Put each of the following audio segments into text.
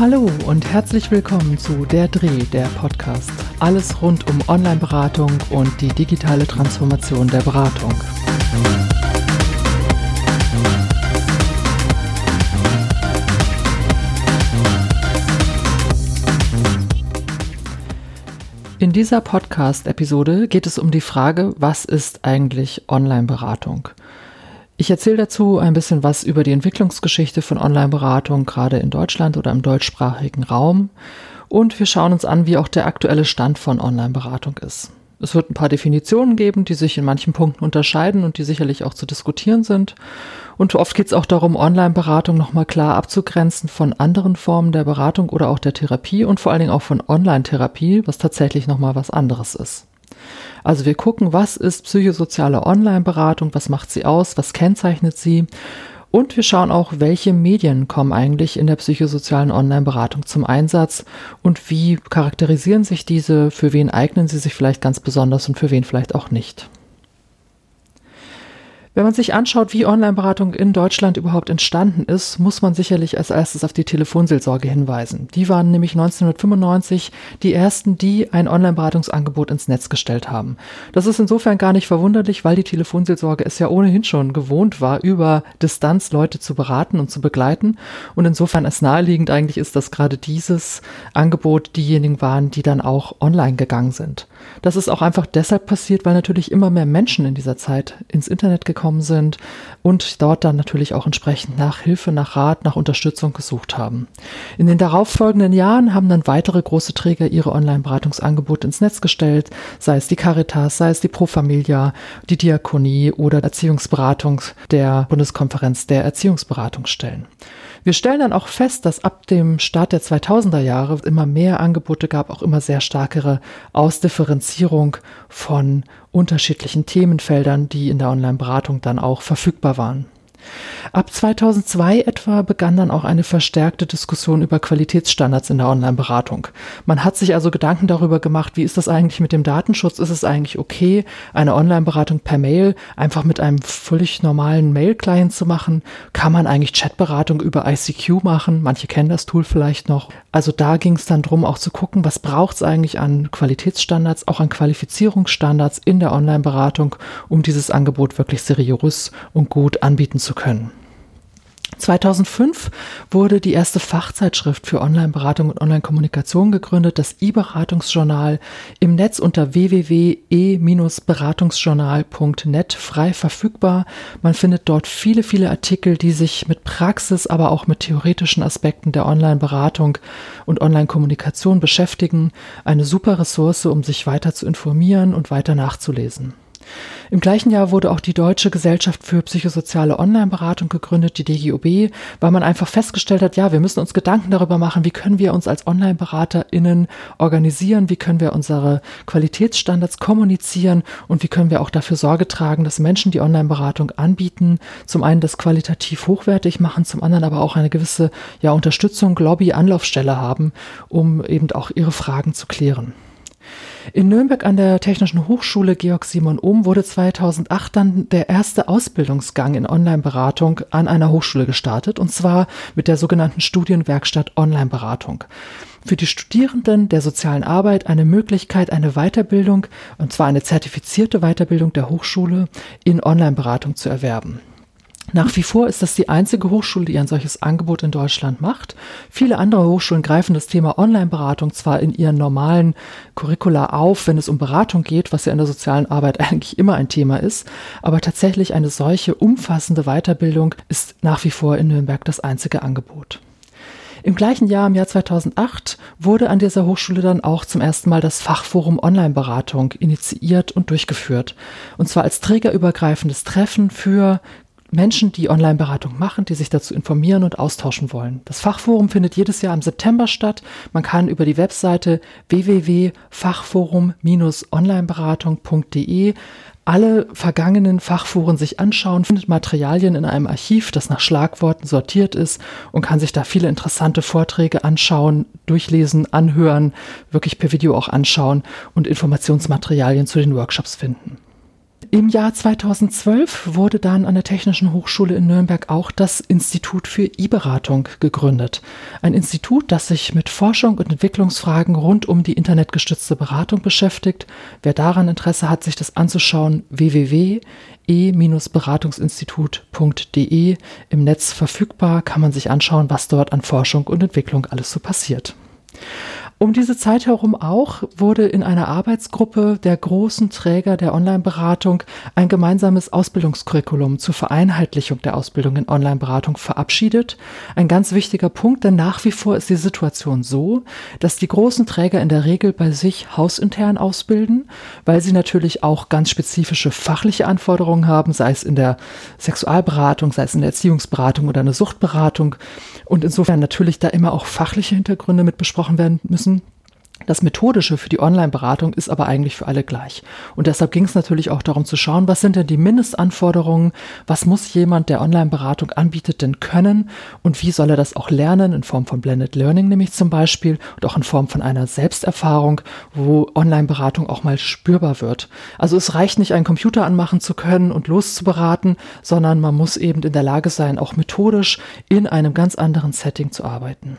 Hallo und herzlich willkommen zu Der Dreh, der Podcast. Alles rund um Online-Beratung und die digitale Transformation der Beratung. In dieser Podcast-Episode geht es um die Frage, was ist eigentlich Online-Beratung? Ich erzähle dazu ein bisschen was über die Entwicklungsgeschichte von Online-Beratung, gerade in Deutschland oder im deutschsprachigen Raum. Und wir schauen uns an, wie auch der aktuelle Stand von Online-Beratung ist. Es wird ein paar Definitionen geben, die sich in manchen Punkten unterscheiden und die sicherlich auch zu diskutieren sind. Und oft geht es auch darum, Online-Beratung nochmal klar abzugrenzen von anderen Formen der Beratung oder auch der Therapie und vor allen Dingen auch von Online-Therapie, was tatsächlich nochmal was anderes ist. Also wir gucken, was ist psychosoziale Online-Beratung, was macht sie aus, was kennzeichnet sie? Und wir schauen auch, welche Medien kommen eigentlich in der psychosozialen Online-Beratung zum Einsatz? Und wie charakterisieren sich diese, für wen eignen sie sich vielleicht ganz besonders und für wen vielleicht auch nicht. Wenn man sich anschaut, wie Online-Beratung in Deutschland überhaupt entstanden ist, muss man sicherlich als erstes auf die Telefonseelsorge hinweisen. Die waren nämlich 1995 die ersten, die ein Online-Beratungsangebot ins Netz gestellt haben. Das ist insofern gar nicht verwunderlich, weil die Telefonseelsorge es ja ohnehin schon gewohnt war, über Distanz Leute zu beraten und zu begleiten. Und insofern es naheliegend eigentlich ist, dass gerade dieses Angebot diejenigen waren, die dann auch online gegangen sind. Das ist auch einfach deshalb passiert, weil natürlich immer mehr Menschen in dieser Zeit ins Internet gekommen gekommen sind und dort dann natürlich auch entsprechend nach Hilfe, nach Rat, nach Unterstützung gesucht haben. In den darauffolgenden Jahren haben dann weitere große Träger ihre Online-Beratungsangebote ins Netz gestellt, sei es die Caritas, sei es die Pro Familia, die Diakonie oder Erziehungsberatung der Bundeskonferenz der Erziehungsberatungsstellen. Wir stellen dann auch fest, dass ab dem Start der 2000er Jahre immer mehr Angebote gab, auch immer sehr stärkere Ausdifferenzierung von unterschiedlichen Themenfeldern, die in der Online-Beratung dann auch verfügbar waren. Ab 2002 etwa begann dann auch eine verstärkte Diskussion über Qualitätsstandards in der Online-Beratung. Man hat sich also Gedanken darüber gemacht, wie ist das eigentlich mit dem Datenschutz? Ist es eigentlich okay, eine Online-Beratung per Mail einfach mit einem völlig normalen Mail-Client zu machen? Kann man eigentlich Chatberatung über ICQ machen? Manche kennen das Tool vielleicht noch. Also da ging es dann drum, auch zu gucken, was braucht es eigentlich an Qualitätsstandards, auch an Qualifizierungsstandards in der Online-Beratung, um dieses Angebot wirklich seriös und gut anbieten zu können. 2005 wurde die erste Fachzeitschrift für Online-Beratung und Online-Kommunikation gegründet, das e-Beratungsjournal, im Netz unter www.e-beratungsjournal.net frei verfügbar. Man findet dort viele, viele Artikel, die sich mit Praxis, aber auch mit theoretischen Aspekten der Online-Beratung und Online-Kommunikation beschäftigen. Eine super Ressource, um sich weiter zu informieren und weiter nachzulesen. Im gleichen Jahr wurde auch die Deutsche Gesellschaft für psychosoziale Online-Beratung gegründet, die DGOB, weil man einfach festgestellt hat, ja, wir müssen uns Gedanken darüber machen, wie können wir uns als Online-BeraterInnen organisieren, wie können wir unsere Qualitätsstandards kommunizieren und wie können wir auch dafür Sorge tragen, dass Menschen, die Online-Beratung anbieten, zum einen das qualitativ hochwertig machen, zum anderen aber auch eine gewisse ja, Unterstützung, Lobby, Anlaufstelle haben, um eben auch ihre Fragen zu klären. In Nürnberg an der Technischen Hochschule Georg Simon Ohm wurde 2008 dann der erste Ausbildungsgang in Online-Beratung an einer Hochschule gestartet, und zwar mit der sogenannten Studienwerkstatt Online-Beratung. Für die Studierenden der sozialen Arbeit eine Möglichkeit, eine Weiterbildung, und zwar eine zertifizierte Weiterbildung der Hochschule in Online-Beratung zu erwerben. Nach wie vor ist das die einzige Hochschule, die ein solches Angebot in Deutschland macht. Viele andere Hochschulen greifen das Thema Online-Beratung zwar in ihren normalen Curricula auf, wenn es um Beratung geht, was ja in der sozialen Arbeit eigentlich immer ein Thema ist, aber tatsächlich eine solche umfassende Weiterbildung ist nach wie vor in Nürnberg das einzige Angebot. Im gleichen Jahr, im Jahr 2008, wurde an dieser Hochschule dann auch zum ersten Mal das Fachforum Online-Beratung initiiert und durchgeführt. Und zwar als trägerübergreifendes Treffen für Menschen, die Online-Beratung machen, die sich dazu informieren und austauschen wollen. Das Fachforum findet jedes Jahr im September statt. Man kann über die Webseite www.fachforum-onlineberatung.de alle vergangenen Fachforen sich anschauen, findet Materialien in einem Archiv, das nach Schlagworten sortiert ist und kann sich da viele interessante Vorträge anschauen, durchlesen, anhören, wirklich per Video auch anschauen und Informationsmaterialien zu den Workshops finden. Im Jahr 2012 wurde dann an der Technischen Hochschule in Nürnberg auch das Institut für E-Beratung gegründet. Ein Institut, das sich mit Forschung und Entwicklungsfragen rund um die internetgestützte Beratung beschäftigt. Wer daran Interesse hat, sich das anzuschauen, www.e-beratungsinstitut.de im Netz verfügbar, kann man sich anschauen, was dort an Forschung und Entwicklung alles so passiert. Um diese Zeit herum auch wurde in einer Arbeitsgruppe der großen Träger der Online-Beratung ein gemeinsames Ausbildungskurriculum zur Vereinheitlichung der Ausbildung in Online-Beratung verabschiedet. Ein ganz wichtiger Punkt, denn nach wie vor ist die Situation so, dass die großen Träger in der Regel bei sich hausintern ausbilden, weil sie natürlich auch ganz spezifische fachliche Anforderungen haben, sei es in der Sexualberatung, sei es in der Erziehungsberatung oder eine Suchtberatung und insofern natürlich da immer auch fachliche Hintergründe mit besprochen werden müssen das Methodische für die Online-Beratung ist aber eigentlich für alle gleich. Und deshalb ging es natürlich auch darum zu schauen, was sind denn die Mindestanforderungen, was muss jemand, der Online-Beratung anbietet, denn können und wie soll er das auch lernen, in Form von Blended Learning nämlich zum Beispiel und auch in Form von einer Selbsterfahrung, wo Online-Beratung auch mal spürbar wird. Also es reicht nicht, einen Computer anmachen zu können und loszuberaten, sondern man muss eben in der Lage sein, auch methodisch in einem ganz anderen Setting zu arbeiten.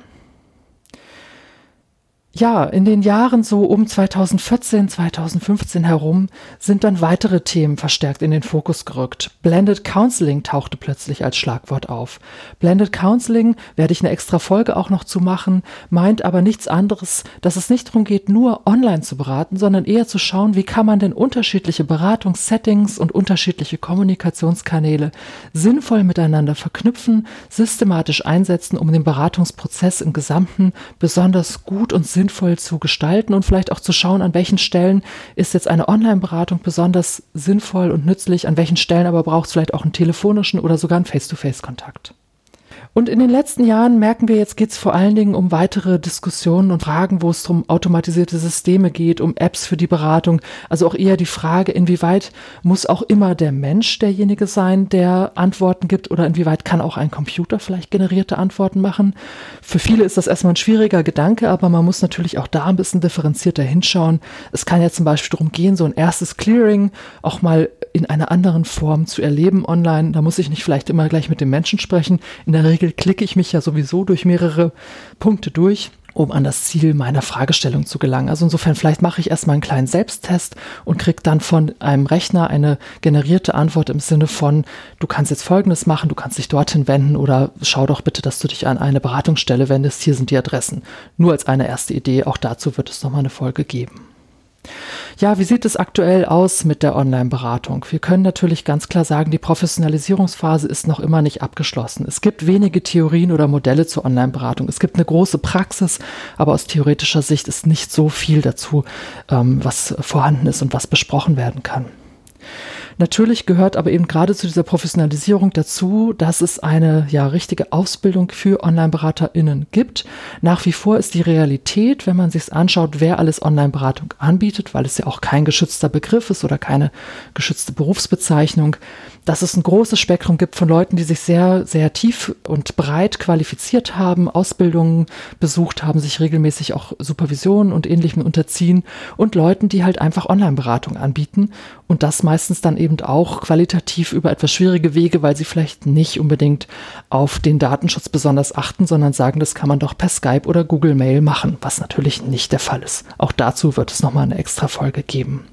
Ja, in den Jahren so um 2014, 2015 herum sind dann weitere Themen verstärkt in den Fokus gerückt. Blended Counseling tauchte plötzlich als Schlagwort auf. Blended Counseling werde ich eine extra Folge auch noch zu machen, meint aber nichts anderes, dass es nicht darum geht, nur online zu beraten, sondern eher zu schauen, wie kann man denn unterschiedliche Beratungssettings und unterschiedliche Kommunikationskanäle sinnvoll miteinander verknüpfen, systematisch einsetzen, um den Beratungsprozess im Gesamten besonders gut und sinnvoll sinnvoll zu gestalten und vielleicht auch zu schauen, an welchen Stellen ist jetzt eine Online-Beratung besonders sinnvoll und nützlich, an welchen Stellen aber braucht es vielleicht auch einen telefonischen oder sogar einen Face-to-Face-Kontakt. Und in den letzten Jahren merken wir, jetzt geht es vor allen Dingen um weitere Diskussionen und Fragen, wo es um automatisierte Systeme geht, um Apps für die Beratung. Also auch eher die Frage, inwieweit muss auch immer der Mensch derjenige sein, der Antworten gibt oder inwieweit kann auch ein Computer vielleicht generierte Antworten machen. Für viele ist das erstmal ein schwieriger Gedanke, aber man muss natürlich auch da ein bisschen differenzierter hinschauen. Es kann ja zum Beispiel darum gehen, so ein erstes Clearing auch mal in einer anderen Form zu erleben online. Da muss ich nicht vielleicht immer gleich mit dem Menschen sprechen. In der Regel Regel klicke ich mich ja sowieso durch mehrere Punkte durch um an das Ziel meiner Fragestellung zu gelangen. Also insofern vielleicht mache ich erstmal einen kleinen Selbsttest und kriege dann von einem Rechner eine generierte Antwort im Sinne von, du kannst jetzt Folgendes machen, du kannst dich dorthin wenden oder schau doch bitte, dass du dich an eine Beratungsstelle wendest, hier sind die Adressen. Nur als eine erste Idee, auch dazu wird es nochmal eine Folge geben. Ja, wie sieht es aktuell aus mit der Online-Beratung? Wir können natürlich ganz klar sagen, die Professionalisierungsphase ist noch immer nicht abgeschlossen. Es gibt wenige Theorien oder Modelle zur Online-Beratung. Es gibt eine große Praxis, aber aus theoretischer Sicht ist nicht so viel dazu, ähm, was vorhanden ist und was besprochen werden kann. Natürlich gehört aber eben gerade zu dieser Professionalisierung dazu, dass es eine ja richtige Ausbildung für Online-BeraterInnen gibt. Nach wie vor ist die Realität, wenn man sich anschaut, wer alles Online-Beratung anbietet, weil es ja auch kein geschützter Begriff ist oder keine geschützte Berufsbezeichnung, dass es ein großes Spektrum gibt von Leuten, die sich sehr, sehr tief und breit qualifiziert haben, Ausbildungen besucht haben, sich regelmäßig auch Supervisionen und ähnlichem unterziehen und Leuten, die halt einfach Online-Beratung anbieten und das meistens dann eben auch qualitativ über etwas schwierige Wege, weil sie vielleicht nicht unbedingt auf den Datenschutz besonders achten, sondern sagen, das kann man doch per Skype oder Google Mail machen, was natürlich nicht der Fall ist. Auch dazu wird es nochmal eine extra Folge geben.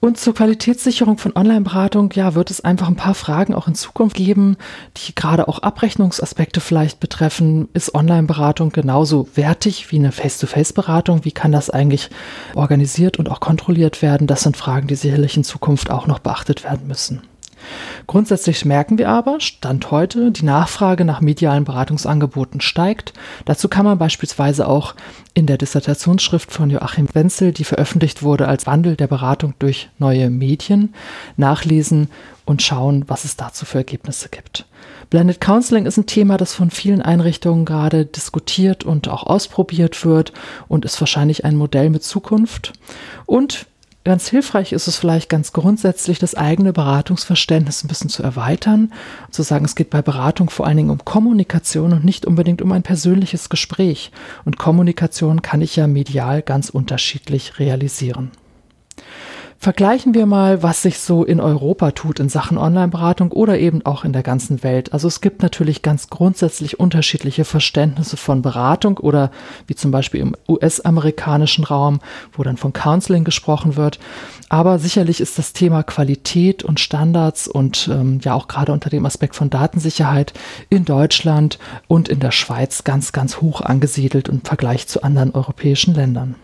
Und zur Qualitätssicherung von Online-Beratung, ja, wird es einfach ein paar Fragen auch in Zukunft geben, die gerade auch Abrechnungsaspekte vielleicht betreffen. Ist Online-Beratung genauso wertig wie eine Face-to-Face-Beratung? Wie kann das eigentlich organisiert und auch kontrolliert werden? Das sind Fragen, die sicherlich in Zukunft auch noch beachtet werden müssen. Grundsätzlich merken wir aber, Stand heute, die Nachfrage nach medialen Beratungsangeboten steigt. Dazu kann man beispielsweise auch in der Dissertationsschrift von Joachim Wenzel, die veröffentlicht wurde als Wandel der Beratung durch neue Medien, nachlesen und schauen, was es dazu für Ergebnisse gibt. Blended Counseling ist ein Thema, das von vielen Einrichtungen gerade diskutiert und auch ausprobiert wird und ist wahrscheinlich ein Modell mit Zukunft. Und Ganz hilfreich ist es vielleicht ganz grundsätzlich, das eigene Beratungsverständnis ein bisschen zu erweitern, zu sagen, es geht bei Beratung vor allen Dingen um Kommunikation und nicht unbedingt um ein persönliches Gespräch. Und Kommunikation kann ich ja medial ganz unterschiedlich realisieren. Vergleichen wir mal, was sich so in Europa tut in Sachen Online-Beratung oder eben auch in der ganzen Welt. Also es gibt natürlich ganz grundsätzlich unterschiedliche Verständnisse von Beratung oder wie zum Beispiel im US-amerikanischen Raum, wo dann von Counseling gesprochen wird. Aber sicherlich ist das Thema Qualität und Standards und ähm, ja auch gerade unter dem Aspekt von Datensicherheit in Deutschland und in der Schweiz ganz, ganz hoch angesiedelt im Vergleich zu anderen europäischen Ländern.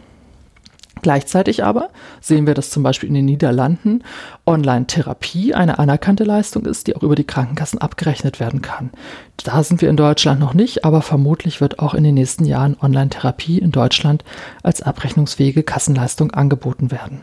Gleichzeitig aber sehen wir, dass zum Beispiel in den Niederlanden Online-Therapie eine anerkannte Leistung ist, die auch über die Krankenkassen abgerechnet werden kann. Da sind wir in Deutschland noch nicht, aber vermutlich wird auch in den nächsten Jahren Online-Therapie in Deutschland als abrechnungsfähige Kassenleistung angeboten werden.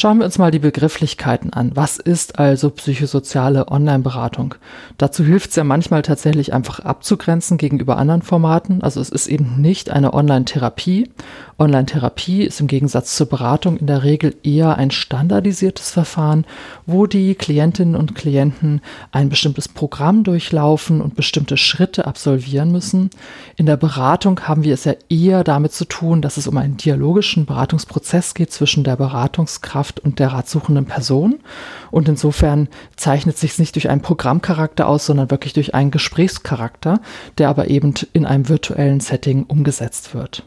Schauen wir uns mal die Begrifflichkeiten an. Was ist also psychosoziale Online-Beratung? Dazu hilft es ja manchmal tatsächlich einfach abzugrenzen gegenüber anderen Formaten. Also es ist eben nicht eine Online-Therapie. Online-Therapie ist im Gegensatz zur Beratung in der Regel eher ein standardisiertes Verfahren, wo die Klientinnen und Klienten ein bestimmtes Programm durchlaufen und bestimmte Schritte absolvieren müssen. In der Beratung haben wir es ja eher damit zu tun, dass es um einen dialogischen Beratungsprozess geht zwischen der Beratungskraft Führungskraft und der ratsuchenden Person. Und insofern zeichnet sich es nicht durch einen Programmcharakter aus, sondern wirklich durch einen Gesprächscharakter, der aber eben in einem virtuellen Setting umgesetzt wird.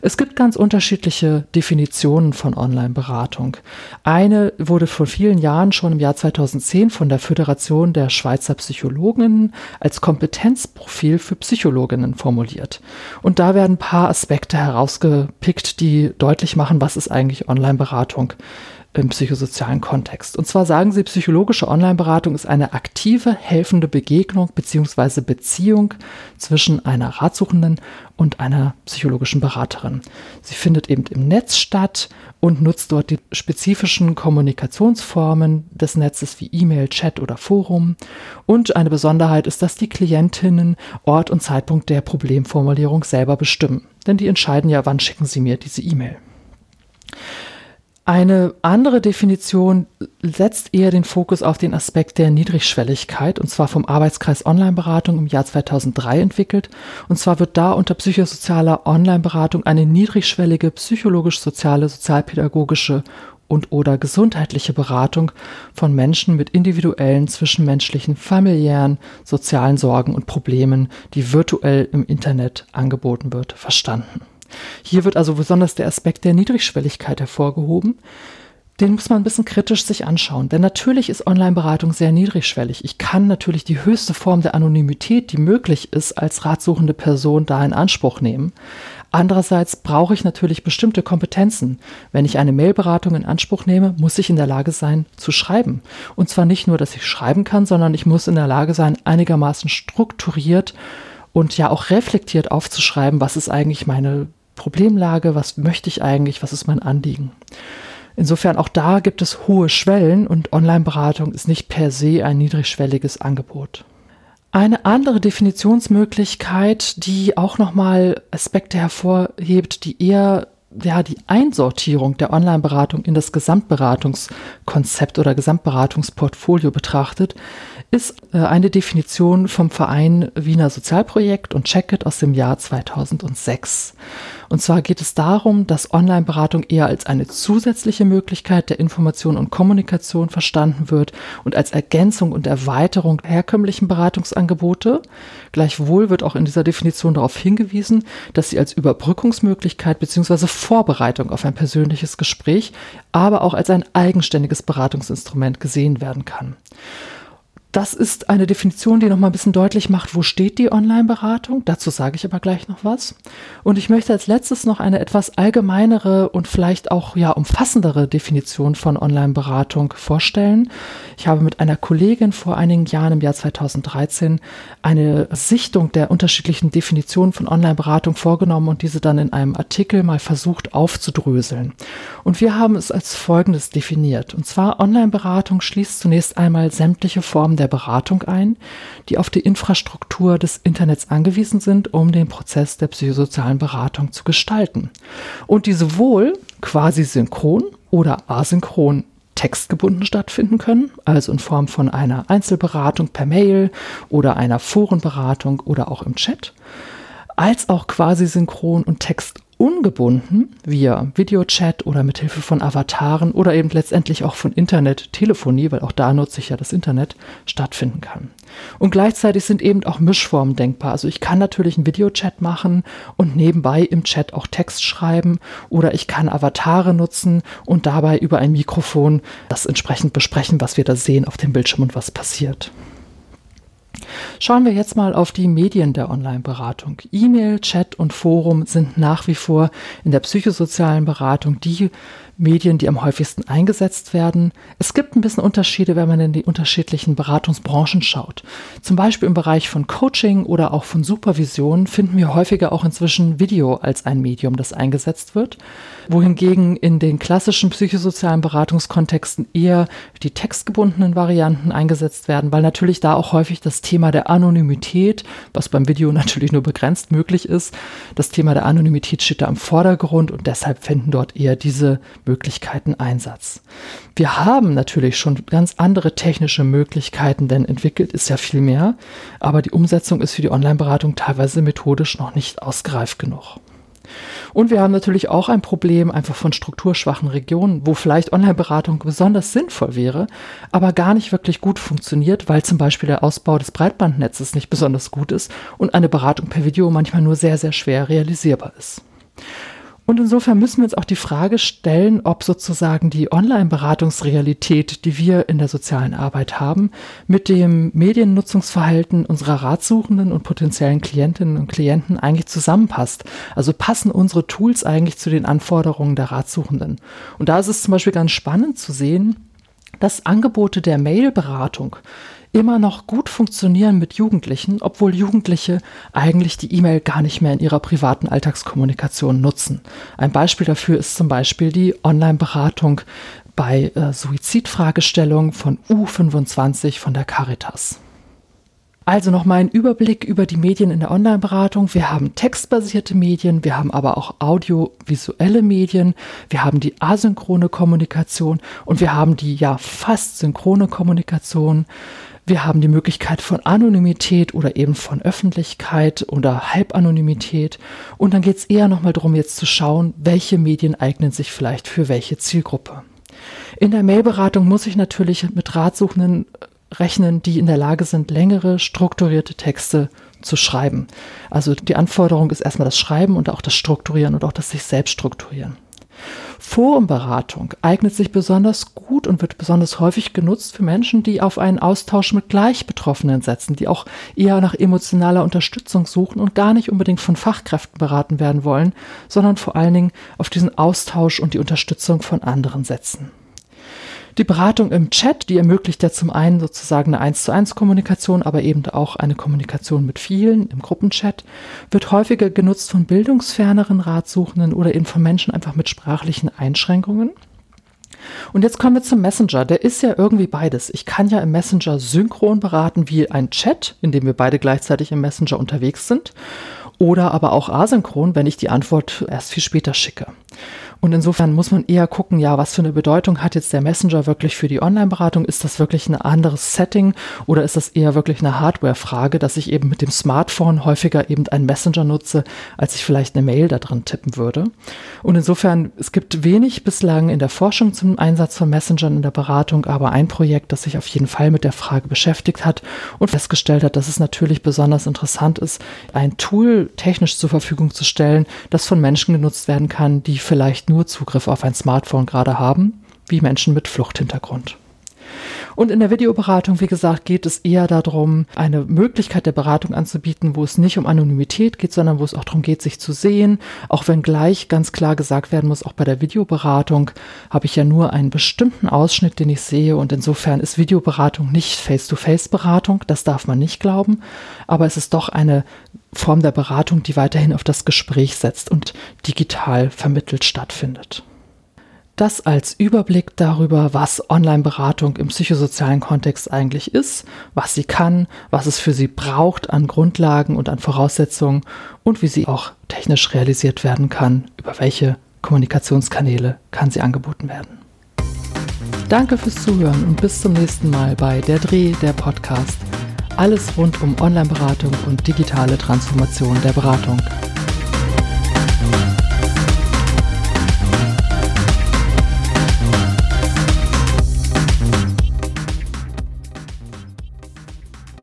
Es gibt ganz unterschiedliche Definitionen von Online-Beratung. Eine wurde vor vielen Jahren schon im Jahr 2010 von der Föderation der Schweizer Psychologinnen als Kompetenzprofil für Psychologinnen formuliert. Und da werden ein paar Aspekte herausgepickt, die deutlich machen, was ist eigentlich Online-Beratung im psychosozialen Kontext. Und zwar sagen sie, psychologische Online-Beratung ist eine aktive, helfende Begegnung bzw. Beziehung zwischen einer Ratsuchenden und einer psychologischen Beraterin. Sie findet eben im Netz statt und nutzt dort die spezifischen Kommunikationsformen des Netzes wie E-Mail, Chat oder Forum. Und eine Besonderheit ist, dass die Klientinnen Ort und Zeitpunkt der Problemformulierung selber bestimmen. Denn die entscheiden ja, wann schicken sie mir diese E-Mail. Eine andere Definition setzt eher den Fokus auf den Aspekt der Niedrigschwelligkeit, und zwar vom Arbeitskreis Online-Beratung im Jahr 2003 entwickelt. Und zwar wird da unter psychosozialer Online-Beratung eine niedrigschwellige psychologisch-soziale, sozialpädagogische und oder gesundheitliche Beratung von Menschen mit individuellen, zwischenmenschlichen, familiären, sozialen Sorgen und Problemen, die virtuell im Internet angeboten wird, verstanden. Hier wird also besonders der Aspekt der Niedrigschwelligkeit hervorgehoben. Den muss man ein bisschen kritisch sich anschauen. Denn natürlich ist Online-Beratung sehr niedrigschwellig. Ich kann natürlich die höchste Form der Anonymität, die möglich ist, als ratsuchende Person da in Anspruch nehmen. Andererseits brauche ich natürlich bestimmte Kompetenzen. Wenn ich eine Mailberatung in Anspruch nehme, muss ich in der Lage sein zu schreiben. Und zwar nicht nur, dass ich schreiben kann, sondern ich muss in der Lage sein, einigermaßen strukturiert und ja auch reflektiert aufzuschreiben, was ist eigentlich meine Problemlage, was möchte ich eigentlich, was ist mein Anliegen. Insofern auch da gibt es hohe Schwellen und Online-Beratung ist nicht per se ein niedrigschwelliges Angebot. Eine andere Definitionsmöglichkeit, die auch nochmal Aspekte hervorhebt, die eher ja, die Einsortierung der Online-Beratung in das Gesamtberatungskonzept oder Gesamtberatungsportfolio betrachtet, ist äh, eine Definition vom Verein Wiener Sozialprojekt und Checkit aus dem Jahr 2006. Und zwar geht es darum, dass Online-Beratung eher als eine zusätzliche Möglichkeit der Information und Kommunikation verstanden wird und als Ergänzung und Erweiterung herkömmlichen Beratungsangebote. Gleichwohl wird auch in dieser Definition darauf hingewiesen, dass sie als Überbrückungsmöglichkeit bzw. Vorbereitung auf ein persönliches Gespräch, aber auch als ein eigenständiges Beratungsinstrument gesehen werden kann. Das ist eine Definition, die noch mal ein bisschen deutlich macht, wo steht die Online-Beratung. Dazu sage ich aber gleich noch was. Und ich möchte als letztes noch eine etwas allgemeinere und vielleicht auch ja umfassendere Definition von Online-Beratung vorstellen. Ich habe mit einer Kollegin vor einigen Jahren im Jahr 2013 eine Sichtung der unterschiedlichen Definitionen von Online-Beratung vorgenommen und diese dann in einem Artikel mal versucht aufzudröseln. Und wir haben es als Folgendes definiert. Und zwar Online-Beratung schließt zunächst einmal sämtliche Formen der Beratung ein, die auf die Infrastruktur des Internets angewiesen sind, um den Prozess der psychosozialen Beratung zu gestalten. Und die sowohl quasi synchron oder asynchron textgebunden stattfinden können, also in Form von einer Einzelberatung per Mail oder einer Forenberatung oder auch im Chat, als auch quasi synchron und textunabhängig ungebunden via Videochat oder mit Hilfe von Avataren oder eben letztendlich auch von Internet-Telefonie, weil auch da nutze ich ja das Internet, stattfinden kann. Und gleichzeitig sind eben auch Mischformen denkbar. Also ich kann natürlich einen Videochat machen und nebenbei im Chat auch Text schreiben oder ich kann Avatare nutzen und dabei über ein Mikrofon das entsprechend besprechen, was wir da sehen auf dem Bildschirm und was passiert. Schauen wir jetzt mal auf die Medien der Online-Beratung. E-Mail, Chat und Forum sind nach wie vor in der psychosozialen Beratung die Medien, die am häufigsten eingesetzt werden. Es gibt ein bisschen Unterschiede, wenn man in die unterschiedlichen Beratungsbranchen schaut. Zum Beispiel im Bereich von Coaching oder auch von Supervision finden wir häufiger auch inzwischen Video als ein Medium, das eingesetzt wird, wohingegen in den klassischen psychosozialen Beratungskontexten eher die textgebundenen Varianten eingesetzt werden, weil natürlich da auch häufig das Thema der Anonymität, was beim Video natürlich nur begrenzt möglich ist, das Thema der Anonymität steht da im Vordergrund und deshalb finden dort eher diese Möglichkeiten Einsatz. Wir haben natürlich schon ganz andere technische Möglichkeiten, denn entwickelt ist ja viel mehr, aber die Umsetzung ist für die Online-Beratung teilweise methodisch noch nicht ausgereift genug. Und wir haben natürlich auch ein Problem einfach von strukturschwachen Regionen, wo vielleicht Online-Beratung besonders sinnvoll wäre, aber gar nicht wirklich gut funktioniert, weil zum Beispiel der Ausbau des Breitbandnetzes nicht besonders gut ist und eine Beratung per Video manchmal nur sehr, sehr schwer realisierbar ist. Und insofern müssen wir uns auch die Frage stellen, ob sozusagen die Online-Beratungsrealität, die wir in der sozialen Arbeit haben, mit dem Mediennutzungsverhalten unserer Ratsuchenden und potenziellen Klientinnen und Klienten eigentlich zusammenpasst. Also passen unsere Tools eigentlich zu den Anforderungen der Ratsuchenden. Und da ist es zum Beispiel ganz spannend zu sehen, dass Angebote der Mail-Beratung immer noch gut funktionieren mit Jugendlichen, obwohl Jugendliche eigentlich die E-Mail gar nicht mehr in ihrer privaten Alltagskommunikation nutzen. Ein Beispiel dafür ist zum Beispiel die Online-Beratung bei äh, Suizidfragestellungen von U25 von der Caritas. Also nochmal ein Überblick über die Medien in der Online-Beratung. Wir haben textbasierte Medien, wir haben aber auch audiovisuelle Medien, wir haben die asynchrone Kommunikation und wir haben die ja fast synchrone Kommunikation. Wir haben die Möglichkeit von Anonymität oder eben von Öffentlichkeit oder Halbanonymität. Und dann geht es eher nochmal darum, jetzt zu schauen, welche Medien eignen sich vielleicht für welche Zielgruppe. In der Mailberatung muss ich natürlich mit Ratsuchenden rechnen, die in der Lage sind, längere, strukturierte Texte zu schreiben. Also die Anforderung ist erstmal das Schreiben und auch das Strukturieren und auch das sich selbst strukturieren. Forumberatung eignet sich besonders gut und wird besonders häufig genutzt für Menschen, die auf einen Austausch mit Gleichbetroffenen setzen, die auch eher nach emotionaler Unterstützung suchen und gar nicht unbedingt von Fachkräften beraten werden wollen, sondern vor allen Dingen auf diesen Austausch und die Unterstützung von anderen setzen. Die Beratung im Chat, die ermöglicht ja zum einen sozusagen eine 1 zu 1 Kommunikation, aber eben auch eine Kommunikation mit vielen im Gruppenchat, wird häufiger genutzt von bildungsferneren Ratsuchenden oder eben von Menschen einfach mit sprachlichen Einschränkungen. Und jetzt kommen wir zum Messenger. Der ist ja irgendwie beides. Ich kann ja im Messenger synchron beraten wie ein Chat, in dem wir beide gleichzeitig im Messenger unterwegs sind. Oder aber auch asynchron, wenn ich die Antwort erst viel später schicke. Und insofern muss man eher gucken, ja, was für eine Bedeutung hat jetzt der Messenger wirklich für die Online-Beratung? Ist das wirklich ein anderes Setting oder ist das eher wirklich eine Hardware-Frage, dass ich eben mit dem Smartphone häufiger eben einen Messenger nutze, als ich vielleicht eine Mail da drin tippen würde? Und insofern, es gibt wenig bislang in der Forschung zum Einsatz von Messengern in der Beratung, aber ein Projekt, das sich auf jeden Fall mit der Frage beschäftigt hat und festgestellt hat, dass es natürlich besonders interessant ist, ein Tool technisch zur Verfügung zu stellen, das von Menschen genutzt werden kann, die vielleicht nur Zugriff auf ein Smartphone gerade haben, wie Menschen mit Fluchthintergrund. Und in der Videoberatung, wie gesagt, geht es eher darum, eine Möglichkeit der Beratung anzubieten, wo es nicht um Anonymität geht, sondern wo es auch darum geht, sich zu sehen. Auch wenn gleich ganz klar gesagt werden muss, auch bei der Videoberatung habe ich ja nur einen bestimmten Ausschnitt, den ich sehe. Und insofern ist Videoberatung nicht Face-to-Face-Beratung. Das darf man nicht glauben. Aber es ist doch eine Form der Beratung, die weiterhin auf das Gespräch setzt und digital vermittelt stattfindet. Das als Überblick darüber, was Online-Beratung im psychosozialen Kontext eigentlich ist, was sie kann, was es für sie braucht an Grundlagen und an Voraussetzungen und wie sie auch technisch realisiert werden kann, über welche Kommunikationskanäle kann sie angeboten werden. Danke fürs Zuhören und bis zum nächsten Mal bei Der Dreh, der Podcast alles rund um Online-Beratung und digitale Transformation der Beratung.